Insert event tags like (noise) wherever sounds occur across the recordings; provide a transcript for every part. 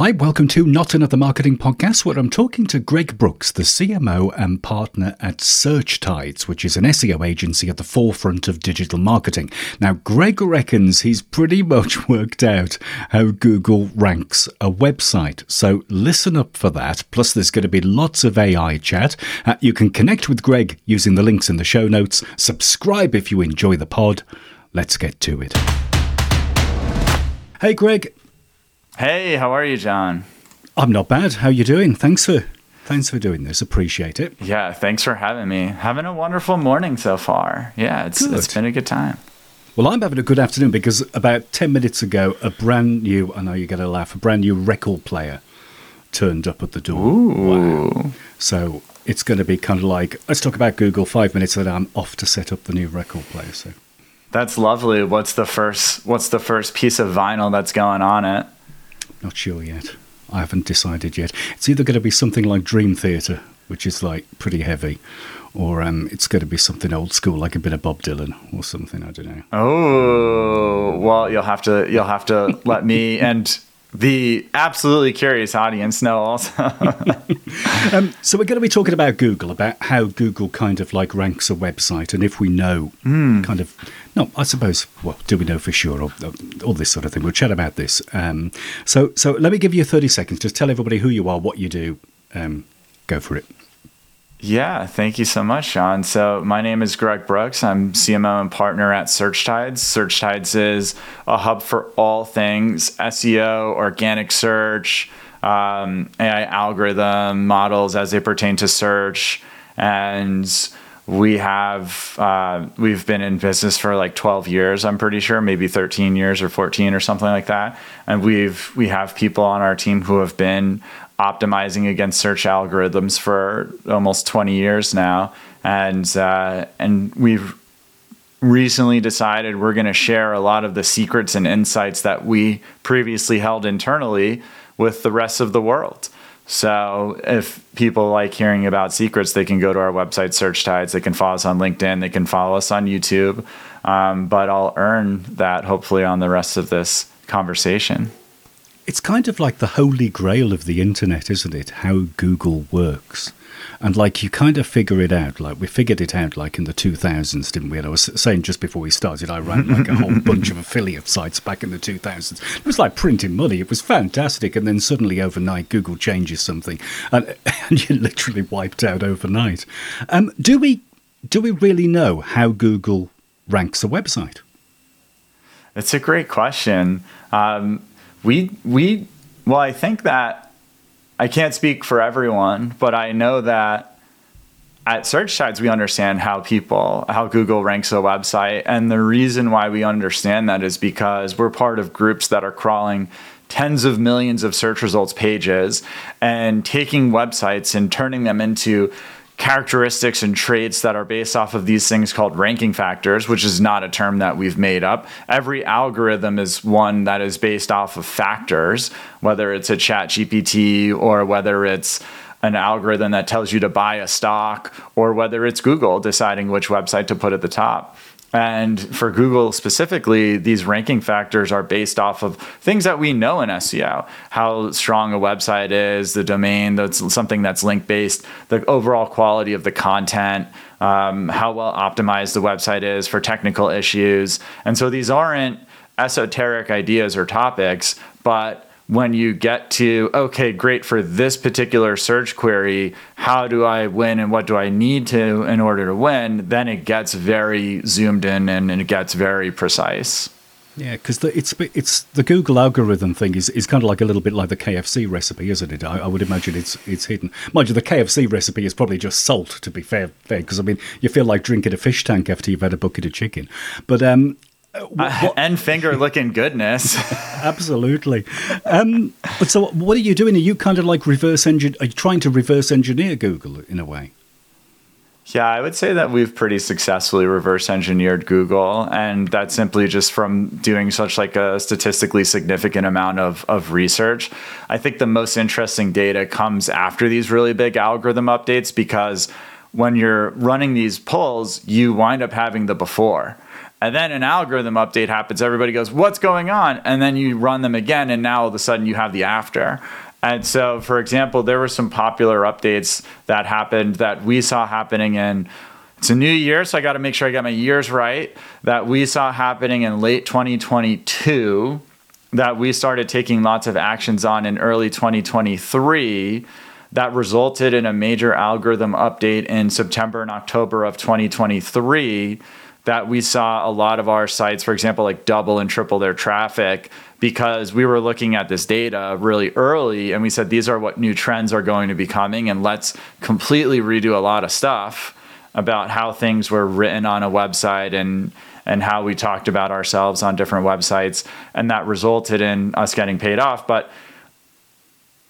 Hi, welcome to Not Another Marketing Podcast, where I'm talking to Greg Brooks, the CMO and partner at Search Tides, which is an SEO agency at the forefront of digital marketing. Now, Greg reckons he's pretty much (laughs) worked out how Google ranks a website. So listen up for that. Plus, there's going to be lots of AI chat. Uh, you can connect with Greg using the links in the show notes. Subscribe if you enjoy the pod. Let's get to it. Hey, Greg, Hey, how are you, John? I'm not bad. How you doing? Thanks for thanks for doing this. Appreciate it. Yeah, thanks for having me. Having a wonderful morning so far. Yeah, it's Good. it's been a good time. Well, I'm having a good afternoon because about 10 minutes ago, a brand new, I know you're going to laugh, a brand new record player turned up at the door. Ooh. So it's going to be kind of like, let's talk about Google, five minutes later, I'm off to set up the new record player. So That's lovely. What's the first what's the first piece of vinyl that's going on it? Not sure yet. I haven't decided yet. It's either going to be something like Dream Theater, which is like pretty heavy, or um, it's going to be something old school, like a bit of Bob Dylan or something. I don't know. Oh, well, you'll have to you'll have to let me (laughs) and the absolutely curious audience know also. (laughs) Um, so we're going to be talking about Google, about how Google kind of like ranks a website, and if we know kind of, no, I suppose, well, do we know for sure, or, or all this sort of thing. We'll chat about this. Um, so, so let me give you thirty seconds. Just tell everybody who you are, what you do. Um, go for it. Yeah, thank you so much, Sean. So, my name is Greg Brooks. I'm CMO and partner at Search Tides. Search Tides is a hub for all things SEO, organic search, um, AI algorithm models as they pertain to search. And we have uh, we've been in business for like 12 years i'm pretty sure maybe 13 years or 14 or something like that and we've we have people on our team who have been optimizing against search algorithms for almost 20 years now and uh, and we've recently decided we're going to share a lot of the secrets and insights that we previously held internally with the rest of the world so if people like hearing about secrets, they can go to our website, Search Tides. They can follow us on LinkedIn. They can follow us on YouTube. Um, but I'll earn that hopefully on the rest of this conversation. It's kind of like the holy grail of the internet, isn't it? How Google works. And like you kind of figure it out, like we figured it out like in the 2000s, didn't we? And I was saying just before we started, I ran like a whole bunch of (laughs) affiliate sites back in the 2000s. It was like printing money. It was fantastic. And then suddenly overnight, Google changes something and, (laughs) and you're literally wiped out overnight. Um, do we do we really know how Google ranks a website? It's a great question. Um, we we well, I think that I can't speak for everyone, but I know that at Search Tides we understand how people how Google ranks a website, and the reason why we understand that is because we're part of groups that are crawling tens of millions of search results pages and taking websites and turning them into characteristics and traits that are based off of these things called ranking factors, which is not a term that we've made up. Every algorithm is one that is based off of factors, whether it's a chat GPT or whether it's an algorithm that tells you to buy a stock or whether it's Google deciding which website to put at the top. And for Google specifically, these ranking factors are based off of things that we know in SEO how strong a website is, the domain, that's something that's link based, the overall quality of the content, um, how well optimized the website is for technical issues. And so these aren't esoteric ideas or topics, but when you get to okay great for this particular search query how do i win and what do i need to in order to win then it gets very zoomed in and, it gets very precise Yeah, because it's it's the Google algorithm thing is, is kind of like a little bit like the KFC recipe, isn't it? I, I would imagine it's it's hidden. Mind you, the KFC recipe is probably just salt. To be fair, fair, because I mean, you feel like drinking a fish tank after you've had a bucket of chicken. But um, uh, and finger looking goodness. (laughs) Absolutely. Um, but so, what are you doing? Are you kind of like reverse engine? Are you trying to reverse engineer Google in a way? Yeah, I would say that we've pretty successfully reverse engineered Google, and that's simply just from doing such like a statistically significant amount of, of research. I think the most interesting data comes after these really big algorithm updates because when you're running these polls, you wind up having the before. And then an algorithm update happens. Everybody goes, What's going on? And then you run them again, and now all of a sudden you have the after. And so, for example, there were some popular updates that happened that we saw happening in it's a new year, so I got to make sure I got my years right. That we saw happening in late 2022, that we started taking lots of actions on in early 2023, that resulted in a major algorithm update in September and October of 2023 that we saw a lot of our sites, for example, like double and triple their traffic because we were looking at this data really early and we said these are what new trends are going to be coming and let's completely redo a lot of stuff about how things were written on a website and and how we talked about ourselves on different websites and that resulted in us getting paid off. But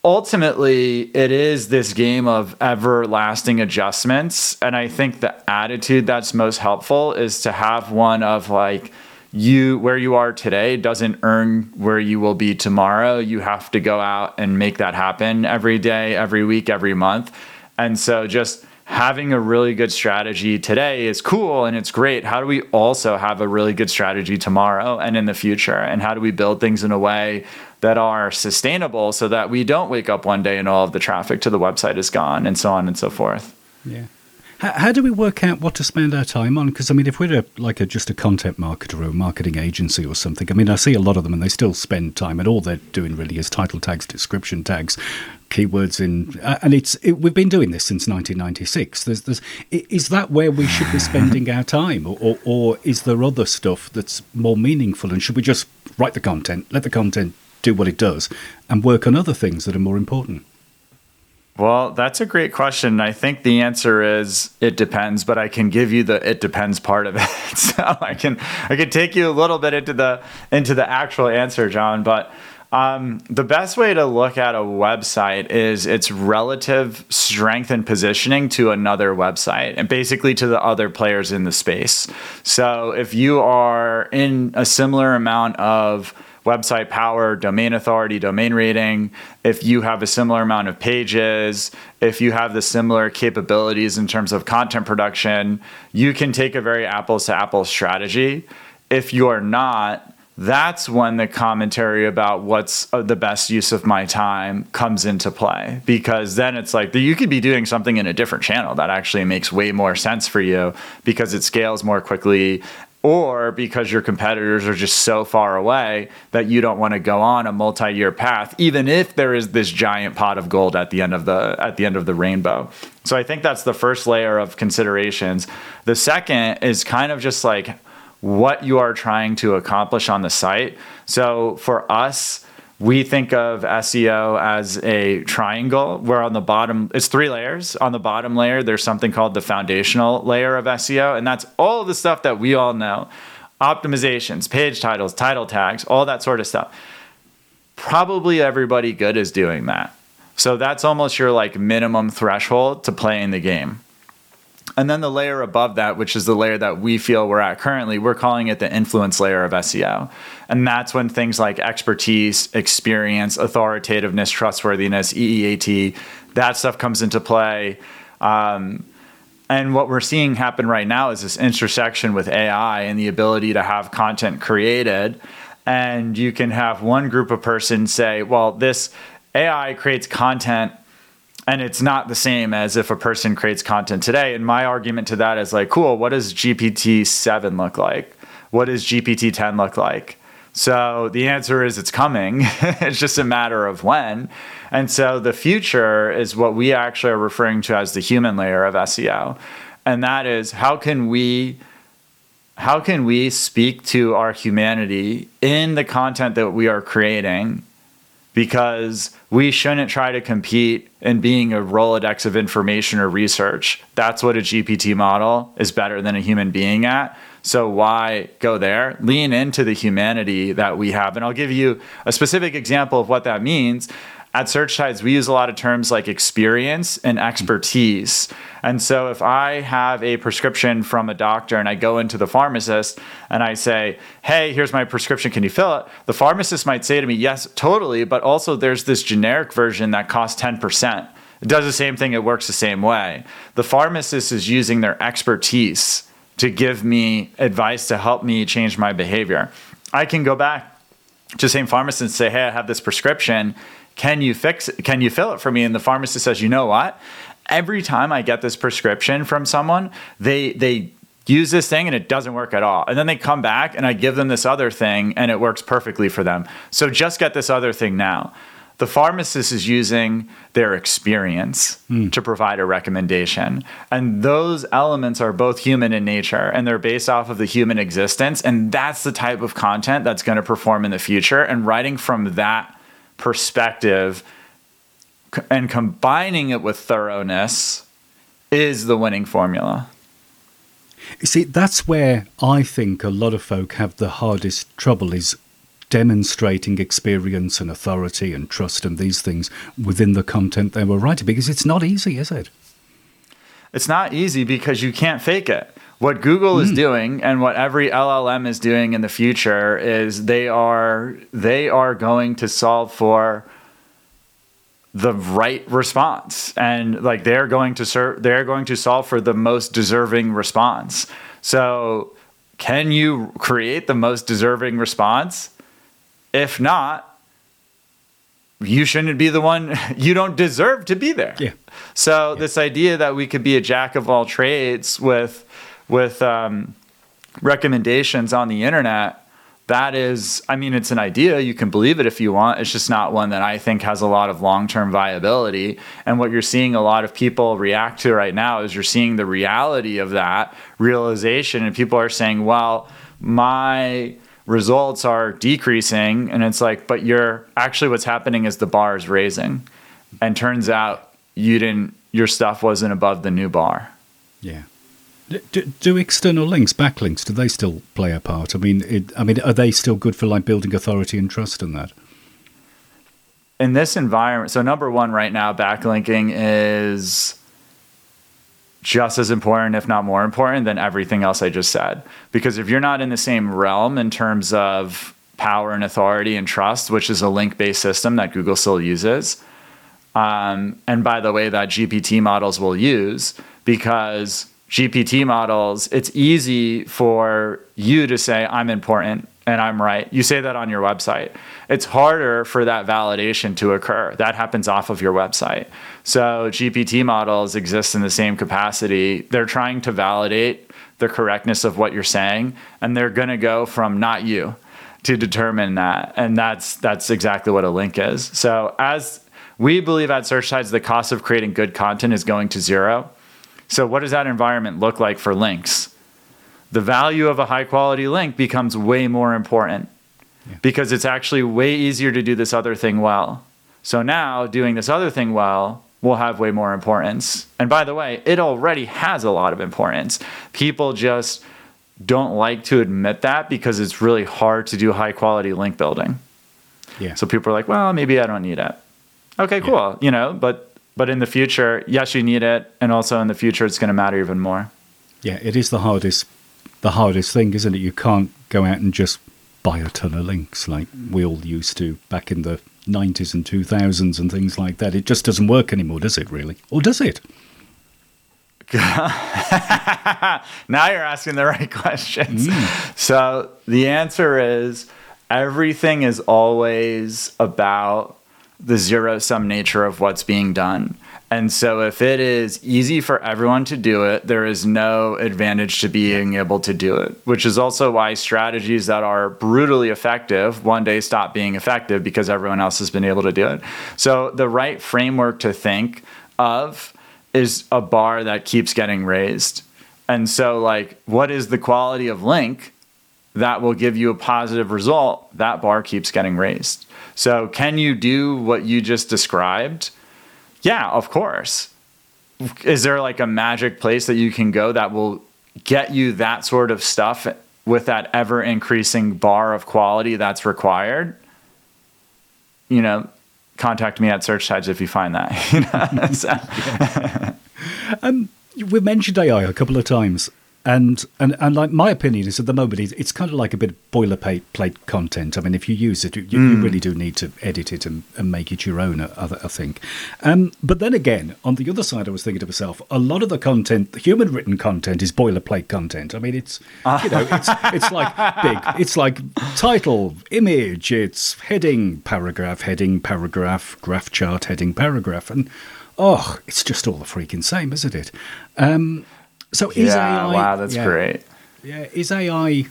ultimately it is this game of everlasting adjustments. And i think the attitude that's most helpful is to have one of like you where you are today doesn't earn where you will be tomorrow. You have to go out and make that happen every day every week every month. And so just having a really good strategy today is cool and it's great. How do we also have a really good strategy tomorrow and in the future? And how do we build things in a way that are sustainable so that we don't wake up one day and all of the traffic to the website is gone and so on and so forth? Yeah. How, how do we work out what to spend our time on? Because I mean, if we're a, like a, just a content marketer or a marketing agency or something, I mean, I see a lot of them and they still spend time, and all they're doing really is title tags, description tags, keywords in, uh, and it's it, we've been doing this since 1996. There's, there's, is that where we should be spending our time, or, or, or is there other stuff that's more meaningful? And should we just write the content, let the content do what it does, and work on other things that are more important? Well, that's a great question. I think the answer is it depends, but I can give you the it depends part of (laughs) it. so I can I can take you a little bit into the into the actual answer, John. But um, the best way to look at a website is its relative strength and positioning to another website and basically to the other players in the space. So if you are in a similar amount of website power, domain authority, domain rating, if you have a similar amount of pages, if you have the similar capabilities in terms of content production, you can take a very apples to apples strategy. If you are not, that's when the commentary about what's uh, the best use of my time comes into play because then it's like you could be doing something in a different channel that actually makes way more sense for you because it scales more quickly or because your competitors are just so far away that you don't want to go on a multi-year path even if there is this giant pot of gold at the end of the at the end of the rainbow so i think that's the first layer of considerations the second is kind of just like what you are trying to accomplish on the site. So for us, we think of SEO as a triangle where on the bottom, it's three layers. On the bottom layer, there's something called the foundational layer of SEO, and that's all the stuff that we all know optimizations, page titles, title tags, all that sort of stuff. Probably everybody good is doing that. So that's almost your like minimum threshold to play in the game. And then the layer above that, which is the layer that we feel we're at currently, we're calling it the influence layer of SEO. And that's when things like expertise, experience, authoritativeness, trustworthiness, EEAT, that stuff comes into play. Um, and what we're seeing happen right now is this intersection with AI and the ability to have content created. And you can have one group of persons say, well, this AI creates content and it's not the same as if a person creates content today. And my argument to that is like, cool, what does GPT 7 look like? What does GPT 10 look like? So the answer is it's coming. (laughs) it's just a matter of when. And so the future is what we actually are referring to as the human layer of SEO. And that is how can we how can we speak to our humanity in the content that we are creating because we shouldn't try to compete in being a Rolodex of information or research. That's what a GPT model is better than a human being at. So why go there? Lean into the humanity that we have. And I'll give you a specific example of what that means at Search Tides, we use a lot of terms like experience and expertise. And so if I have a prescription from a doctor and I go into the pharmacist and I say, hey, here's my prescription, can you fill it? The pharmacist might say to me, yes, totally. But also, there's this generic version that costs 10%. It does the same thing, it works the same way. The pharmacist is using their expertise to give me advice to help me change my behavior. I can go back to the same pharmacist and say, "Hey, I have this prescription. Can you fix it? Can you fill it for me?" And the pharmacist says, "You know what? Every time I get this prescription from someone, they they use this thing and it doesn't work at all. And then they come back and I give them this other thing and it works perfectly for them. So just get this other thing now." The pharmacist is using their experience mm. to provide a recommendation. And those elements are both human in nature and they're based off of the human existence. And that's the type of content that's going to perform in the future. And writing from that perspective and combining it with thoroughness is the winning formula. You see, that's where I think a lot of folk have the hardest trouble is demonstrating experience and authority and trust and these things within the content they were writing because it's not easy, is it? It's not easy because you can't fake it. What Google mm. is hmm. doing and what every LLM is doing in the future is they are they are going to solve for the right response and like they're going to serve they're going to solve for the most deserving response. So can you create the most deserving response? If not, you shouldn't be the one (laughs) you don't deserve to be there. Yeah. So yeah. this idea that we could be a jack of all trades with with um, recommendations on the internet that is i mean it's an idea. You can believe it if you want. It's just not one that i think has a lot of long-term viability. And what you're seeing a lot of people react to right now is you're seeing the reality of that realization. And people are saying well my results are decreasing. And it's like but you're actually what's happening is the bar is raising. And turns out you didn't your stuff wasn't above the new bar. Yeah do, do, external links, backlinks, do they still play a part? I mean, it, I mean, are they still good for like building authority and trust in that? In this environment, so number one right now, backlinking is just as important, if not more important, than everything else I just said. Because if you're not in the same realm in terms of power and authority and trust, which is a link based system that Google still uses, um, and by the way, that GPT models will use, because GPT models, it's easy for you to say, I'm important and I'm right. You say that on your website. It's harder for that validation to occur. That happens off of your website. So GPT models exist in the same capacity. They're trying to validate the correctness of what you're saying, and they're going to go from not you to determine that. And that's that's exactly what a link is. So as we believe at Search SearchTides, the cost of creating good content is going to zero. So what does that environment look like for links? The value of a high quality link becomes way more important yeah. because it's actually way easier to do this other thing well. So now doing this other thing well will have way more importance. And by the way, it already has a lot of importance. People just don't like to admit that because it's really hard to do high quality link building. Yeah. So people are like, well, maybe I don't need it. Okay, cool. Yeah. You know, but but in the future, yes, you need it, and also in the future, it's going to matter even more. Yeah, it is the hardest, the hardest thing, isn't it? You can't go out and just buy a ton of links like we all used to back in the 90s and 2000s and things like that. It just doesn't work anymore, does it? Really, or does it? (laughs) now you're asking the right questions. Mm. So the answer is everything is always about the zero sum nature of what's being done. And so, if it is easy for everyone to do it, there is no advantage to being able to do it, which is also why strategies that are brutally effective one day stop being effective because everyone else has been able to do it. So, the right framework to think of is a bar that keeps getting raised. And so, like, what is the quality of link that will give you a positive result? That bar keeps getting raised. So, can you do what you just described? Yeah, of course. Is there like a magic place that you can go that will get you that sort of stuff with that ever increasing bar of quality that's required? You know, contact me at SearchTides if you find that. (laughs) (laughs) um, we mentioned AI a couple of times. And and and like my opinion is at the moment it's, it's kind of like a bit of boilerplate plate content. I mean, if you use it, you, mm. you really do need to edit it and, and make it your own. I, I think. Um, but then again, on the other side, I was thinking to myself, a lot of the content, the human written content, is boilerplate content. I mean, it's you know, it's it's (laughs) like big. It's like title, image, it's heading, paragraph, heading, paragraph, graph chart, heading, paragraph, and oh, it's just all the freaking same, isn't it? Um, so is yeah, AI? Wow, that's yeah, great. Yeah, is AI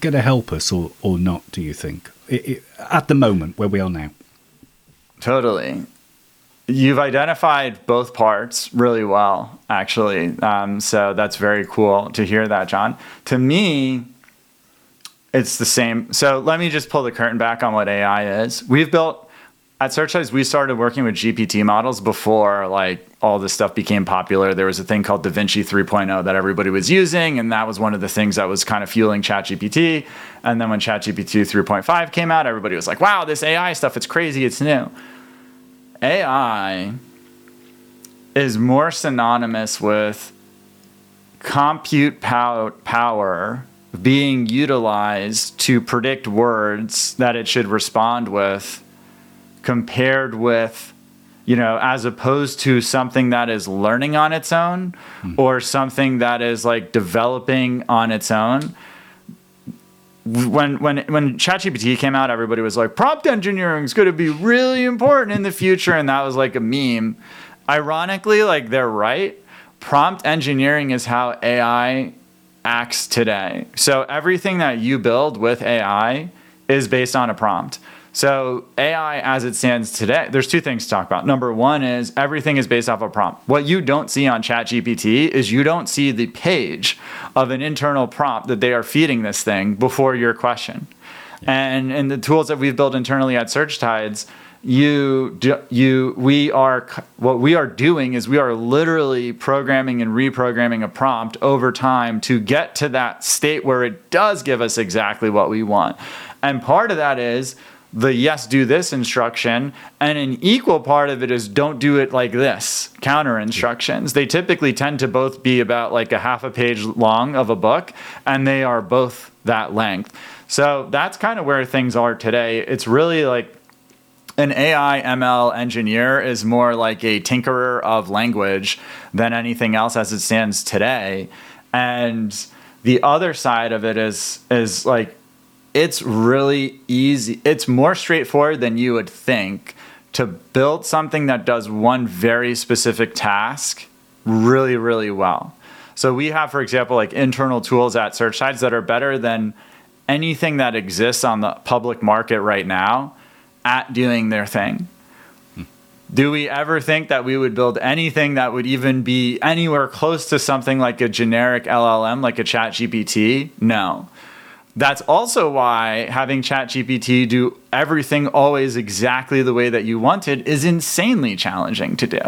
going to help us or or not? Do you think it, it, at the moment where we are now? Totally. You've identified both parts really well, actually. Um, so that's very cool to hear that, John. To me, it's the same. So let me just pull the curtain back on what AI is. We've built at SearchTides, we started working with GPT models before like all this stuff became popular. There was a thing called DaVinci 3.0 that everybody was using, and that was one of the things that was kind of fueling ChatGPT. And then when ChatGPT 3.5 came out, everybody was like, "Wow, this AI stuff, it's crazy, it's new." AI is more synonymous with compute power being utilized to predict words that it should respond with compared with you know as opposed to something that is learning on its own mm. or something that is like developing on its own when when when ChatGPT came out, everybody was like, prompt engineering is going to be really important in the future, and that was like a meme. Ironically, like they're right. Prompt engineering is how AI acts today. So everything that you build with AI is based on a prompt. So AI as it stands today, there's two things to talk about. Number one is everything is based off a prompt. What you don't see on ChatGPT is you don't see the page of an internal prompt that they are feeding this thing before your question. And in the tools that we've built internally at SearchTides, you you we are what we are doing is we are literally programming and reprogramming a prompt over time to get to that state where it does give us exactly what we want. And part of that is the yes, do this instruction, and an equal part of it is don't do it like this counter instructions. They typically tend to both be about like a half a page long of a book, and they are both that length. So that's kind of where things are today. It's really like an AI ML engineer is more like a tinkerer of language than anything else as it stands today. And the other side of it is is like it's really easy. It's more straightforward than you would think to build something that does one very specific task really, really well. So we have, for example, like internal tools at SearchTides that are better than anything that exists on the public market right now at doing their thing. Do we ever think that we would build anything that would even be anywhere close to something like a generic LLM, like a Chat GPT? No. That's also why having ChatGPT do everything always exactly the way that you wanted is insanely challenging to do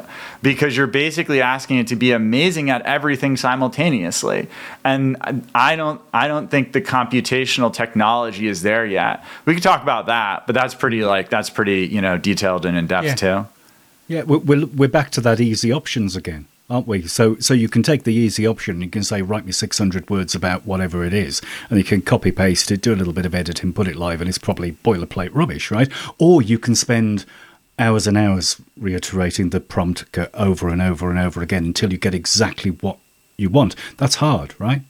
because you're basically asking it to be amazing at everything simultaneously. And I don't I don't think the computational technology is there yet. We could talk about that, but that's pretty like that's pretty, you know, detailed and in depth yeah. too. Yeah, we're, we're back to that easy options again aren't we? So so you can take the easy option. You can say write me 600 words about whatever it is, and you can copy paste it, do a little bit of editing, put it live, and it's probably boilerplate rubbish, right? Or you can spend hours and hours reiterating the prompt over and over and over again until you get exactly what you want. That's hard, right?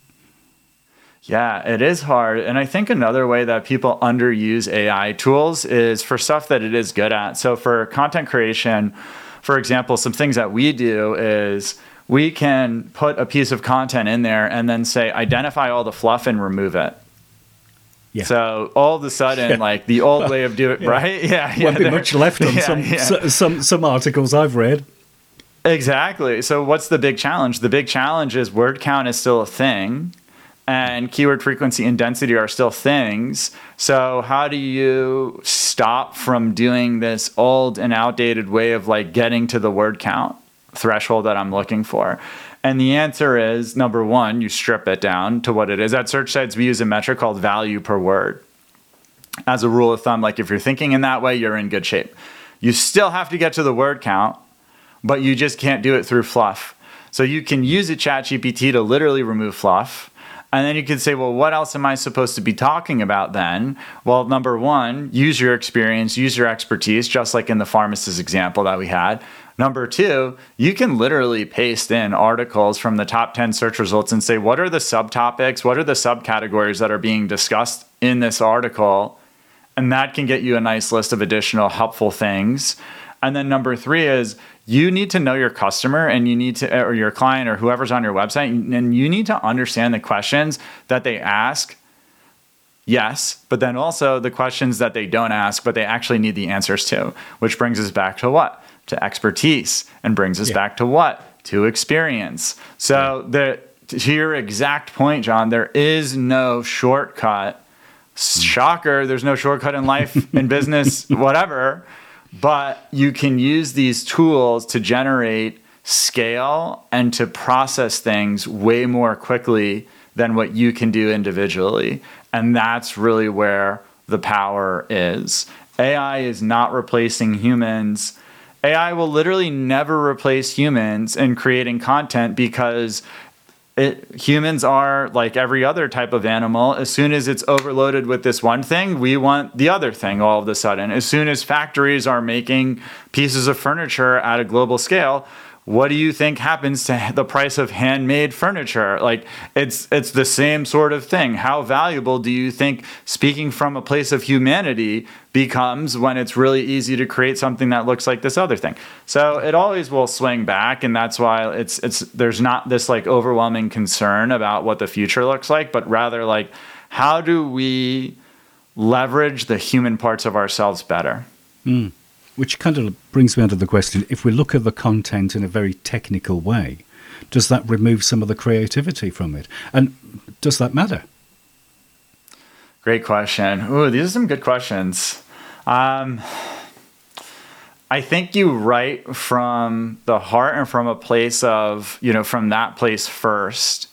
Yeah, it is hard. And I think another way that people underuse AI tools is for stuff that it is good at. So for content creation, for example, some things that we do is we can put a piece of content in there and then say identify all the fluff and remove it. Yeah. So all of a sudden, yeah. like the old way of (laughs) doing, yeah. right? Yeah, yeah. Won't be much left on (laughs) yeah, some, some some articles I've read. Exactly. So what's the big challenge? The big challenge is word count is still a thing, and keyword frequency and density are still things. So how do you stop from doing this old and outdated way of like getting to the word count threshold that I'm looking for? And the answer is number one, you strip it down to what it is. At SearchTides, we use a metric called value per word. As a rule of thumb, like if you're thinking in that way, you're in good shape. You still have to get to the word count, but you just can't do it through fluff. So you can use a chat GPT to literally remove fluff And then you could say, well, what else am I supposed to be talking about then? Well, number one, use your experience, use your expertise, just like in the pharmacist example that we had. Number two, you can literally paste in articles from the top 10 search results and say, what are the subtopics? What are the subcategories that are being discussed in this article? And that can get you a nice list of additional helpful things. And then number three is you need to know your customer and you need to, or your client or whoever's on your website, and you need to understand the questions that they ask. Yes, but then also the questions that they don't ask, but they actually need the answers to, which brings us back to what? To expertise and brings us yeah. back to what? To experience. So, yeah. the, to your exact point, John, there is no shortcut. Hmm. Shocker, there's no shortcut in life, in (laughs) business, whatever but you can use these tools to generate scale and to process things way more quickly than what you can do individually. And that's really where the power is. AI is not replacing humans. AI will literally never replace humans in creating content because it, humans are like every other type of animal. As soon as it's overloaded with this one thing, we want the other thing all of a sudden. As soon as factories are making pieces of furniture at a global scale, what do you think happens to (laughs) the price of handmade furniture? Like it's it's the same sort of thing. How valuable do you think speaking from a place of humanity becomes when it's really easy to create something that looks like this other thing? So it always will swing back and that's why it's it's there's not this like overwhelming concern about what the future looks like but rather like how do we leverage the human parts of ourselves better? Mm. Which kind of brings me on to the question if we look at the content in a very technical way, does that remove some of the creativity from it? And does that matter? Great question. Ooh, these are some good questions. Um, I think you write from the heart and from a place of, you know, from that place first.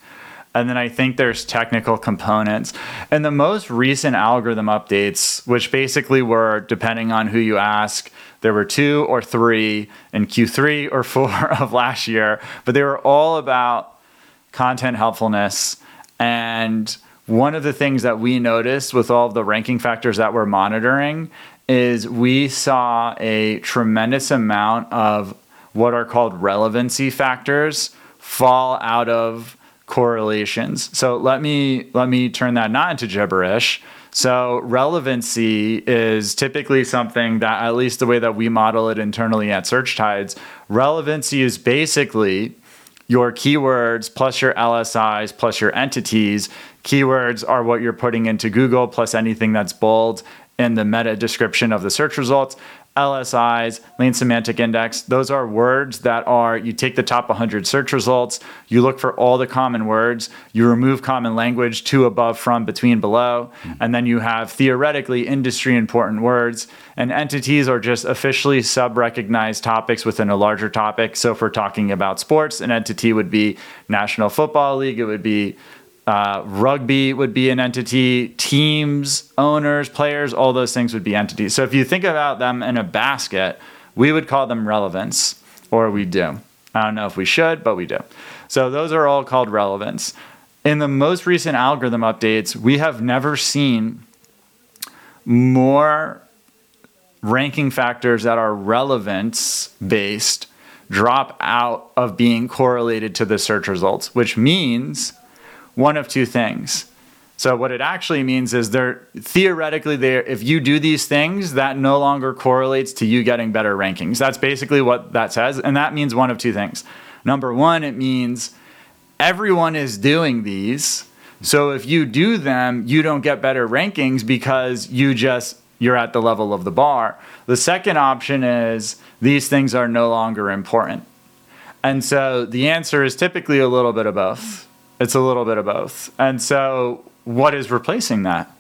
And then I think there's technical components. And the most recent algorithm updates, which basically were, depending on who you ask, there were two or three in Q3 or four (laughs) of last year, but they were all about content helpfulness. And one of the things that we noticed with all of the ranking factors that we're monitoring is we saw a tremendous amount of what are called relevancy factors fall out of correlations. So let me let me turn that not into gibberish. So relevancy is typically something that at least the way that we model it internally at Search Tides, relevancy is basically your keywords plus your LSIs plus your entities. Keywords are what you're putting into Google plus anything that's bold in the meta description of the search results. LSIs, latent semantic index, those are words that are, you take the top 100 search results, you look for all the common words, you remove common language to, above, from, between, below, mm-hmm. and then you have theoretically industry important words. And entities are just officially sub recognized topics within a larger topic. So if we're talking about sports, an entity would be National Football League, it would be uh, rugby would be an entity, teams, owners, players, all those things would be entities. So if you think about them in a basket, we would call them relevance, or we do. I don't know if we should, but we do. So those are all called relevance. In the most recent algorithm updates, we have never seen more ranking factors that are relevance based drop out of being correlated to the search results, which means one of two things. So what it actually means is they're theoretically there if you do these things that no longer correlates to you getting better rankings. That's basically what that says and that means one of two things. Number 1 it means everyone is doing these. So if you do them, you don't get better rankings because you just you're at the level of the bar. The second option is these things are no longer important. And so the answer is typically a little bit of both. It's a little bit of both. And so, what is replacing that?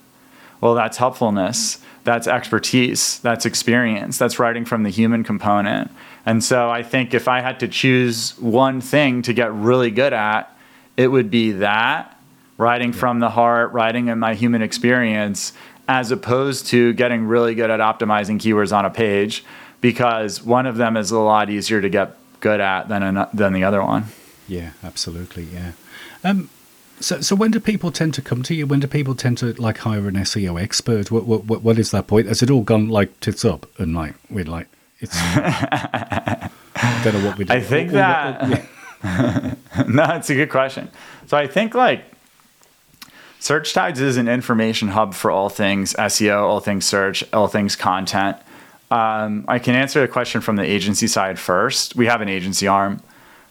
Well, that's helpfulness, that's expertise, that's experience, that's writing from the human component. And so, I think if I had to choose one thing to get really good at, it would be that writing from the heart, writing in my human experience, as opposed to getting really good at optimizing keywords on a page, because one of them is a lot easier to get good at than, an, than the other one. Yeah, absolutely. Yeah. Um, So, so when do people tend to come to you? When do people tend to like hire an SEO expert? What, what, what, what is that point? Has it all gone like tits up and like we're like it's? I (laughs) don't know what we do. I think that. Yeah. (laughs) no, it's a good question. So I think like Search Tides is an information hub for all things SEO, all things search, all things content. Um, I can answer the question from the agency side first. We have an agency arm.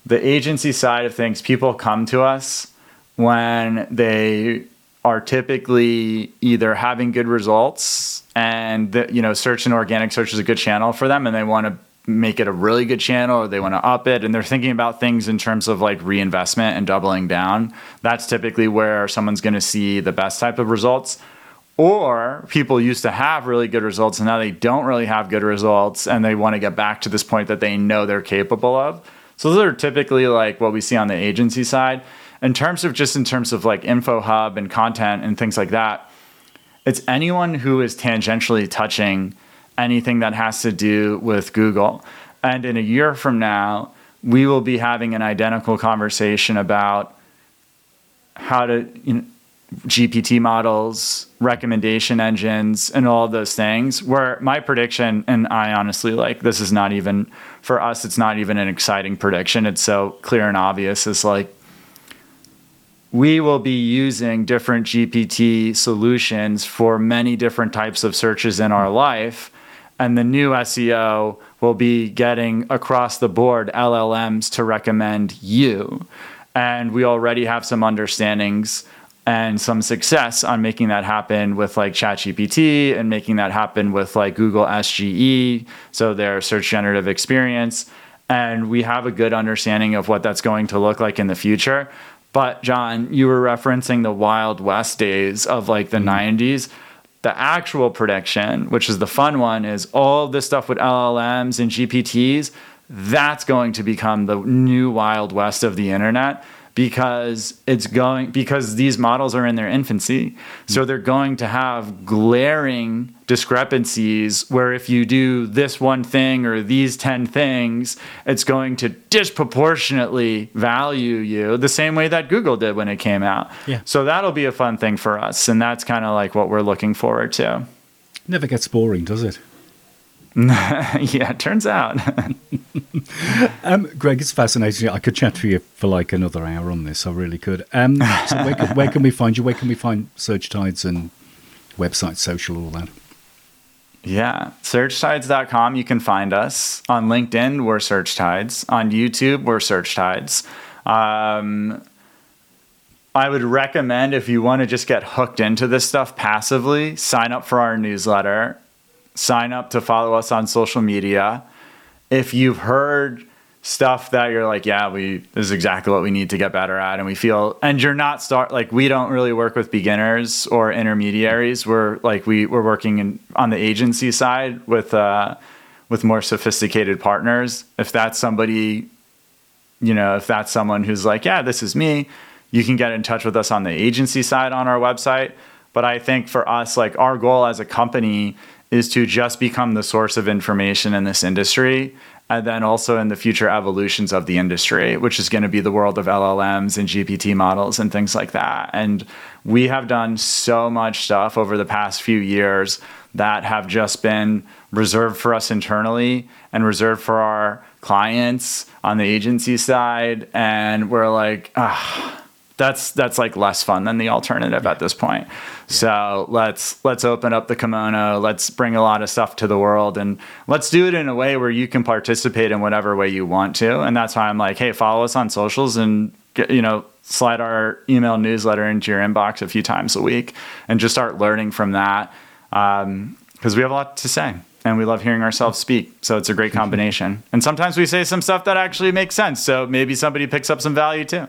The agency side of things, people come to us when they are typically either having good results and the, you know search and organic search is a good channel for them and they want to make it a really good channel or they want to up it and they're thinking about things in terms of like reinvestment and doubling down that's typically where someone's going to see the best type of results. Or people used to have really good results and now they don't really have good results and they want to get back to this point that they know they're capable of so those are typically like what we see on the agency side. In terms of just in terms of like info hub and content and things like that it's anyone who is tangentially touching anything that has to do with google. And in a year from now we will be having an identical conversation about how to you know, gpt models recommendation engines and all those things where my prediction and i honestly like this is not even for us it's not even an exciting prediction it's so clear and obvious it's like we will be using different GPT solutions for many different types of searches in our life. And the new SEO will be getting across the board LLMs to recommend you. And we already have some understandings and some success on making that happen with like ChatGPT and making that happen with like Google SGE, so their search generative experience. And we have a good understanding of what that's going to look like in the future. But John, you were referencing the Wild West days of like the mm-hmm. 90s. The actual prediction, which is the fun one, is all this stuff with LLMs and GPTs. That's going to become the new Wild West of the internet because it's going because these models are in their infancy. So mm. they're going to have glaring discrepancies where if you do this one thing or these 10 things it's going to disproportionately value you the same way that Google did when it came out. Yeah. so that'll be a fun thing for us and that's kind of like what we're looking forward to. Never gets boring does it (laughs) yeah, it turns out. (laughs) um, Greg, it's fascinating. I could chat to you for like another hour on this. I really could. Um, so where, can, where can we find you? Where can we find Search Tides and websites, social, all that? Yeah, searchtides.com. You can find us on LinkedIn. We're Search Tides. On YouTube, we're Search Tides. Um, I would recommend if you want to just get hooked into this stuff passively, sign up for our newsletter sign up to follow us on social media. If you've heard stuff that you're like, yeah, we this is exactly what we need to get better at, and we feel, and you're not start like we don't really work with beginners or intermediaries. We're like we we're working in on the agency side with uh, with more sophisticated partners. If that's somebody, you know, if that's someone who's like, yeah, this is me, you can get in touch with us on the agency side on our website. But I think for us, like our goal as a company is to just become the source of information in this industry and then also in the future evolutions of the industry, which is going to be the world of LLMs and GPT models and things like that. And we have done so much stuff over the past few years that have just been reserved for us internally and reserved for our clients on the agency side. And we're like, ah, that's that's like less fun than the alternative at this point. So let's let's open up the kimono. Let's bring a lot of stuff to the world, and let's do it in a way where you can participate in whatever way you want to. And that's why I'm like, hey, follow us on socials and get, you know slide our email newsletter into your inbox a few times a week, and just start learning from that because um, we have a lot to say and we love hearing ourselves speak. So it's a great (laughs) combination. And sometimes we say some stuff that actually makes sense. So maybe somebody picks up some value too.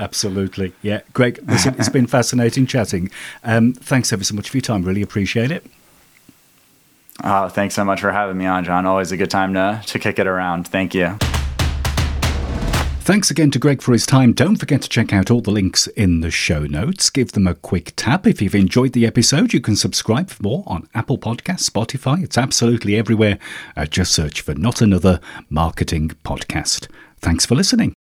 Absolutely. Yeah. Greg, listen, it's been fascinating chatting. Um, thanks ever so much for your time. Really appreciate it. Oh, thanks so much for having me on, John. Always a good time to, to kick it around. Thank you. Thanks again to Greg for his time. Don't forget to check out all the links in the show notes. Give them a quick tap. If you've enjoyed the episode, you can subscribe for more on Apple Podcasts, Spotify. It's absolutely everywhere. Uh, just search for Not Another Marketing Podcast. Thanks for listening.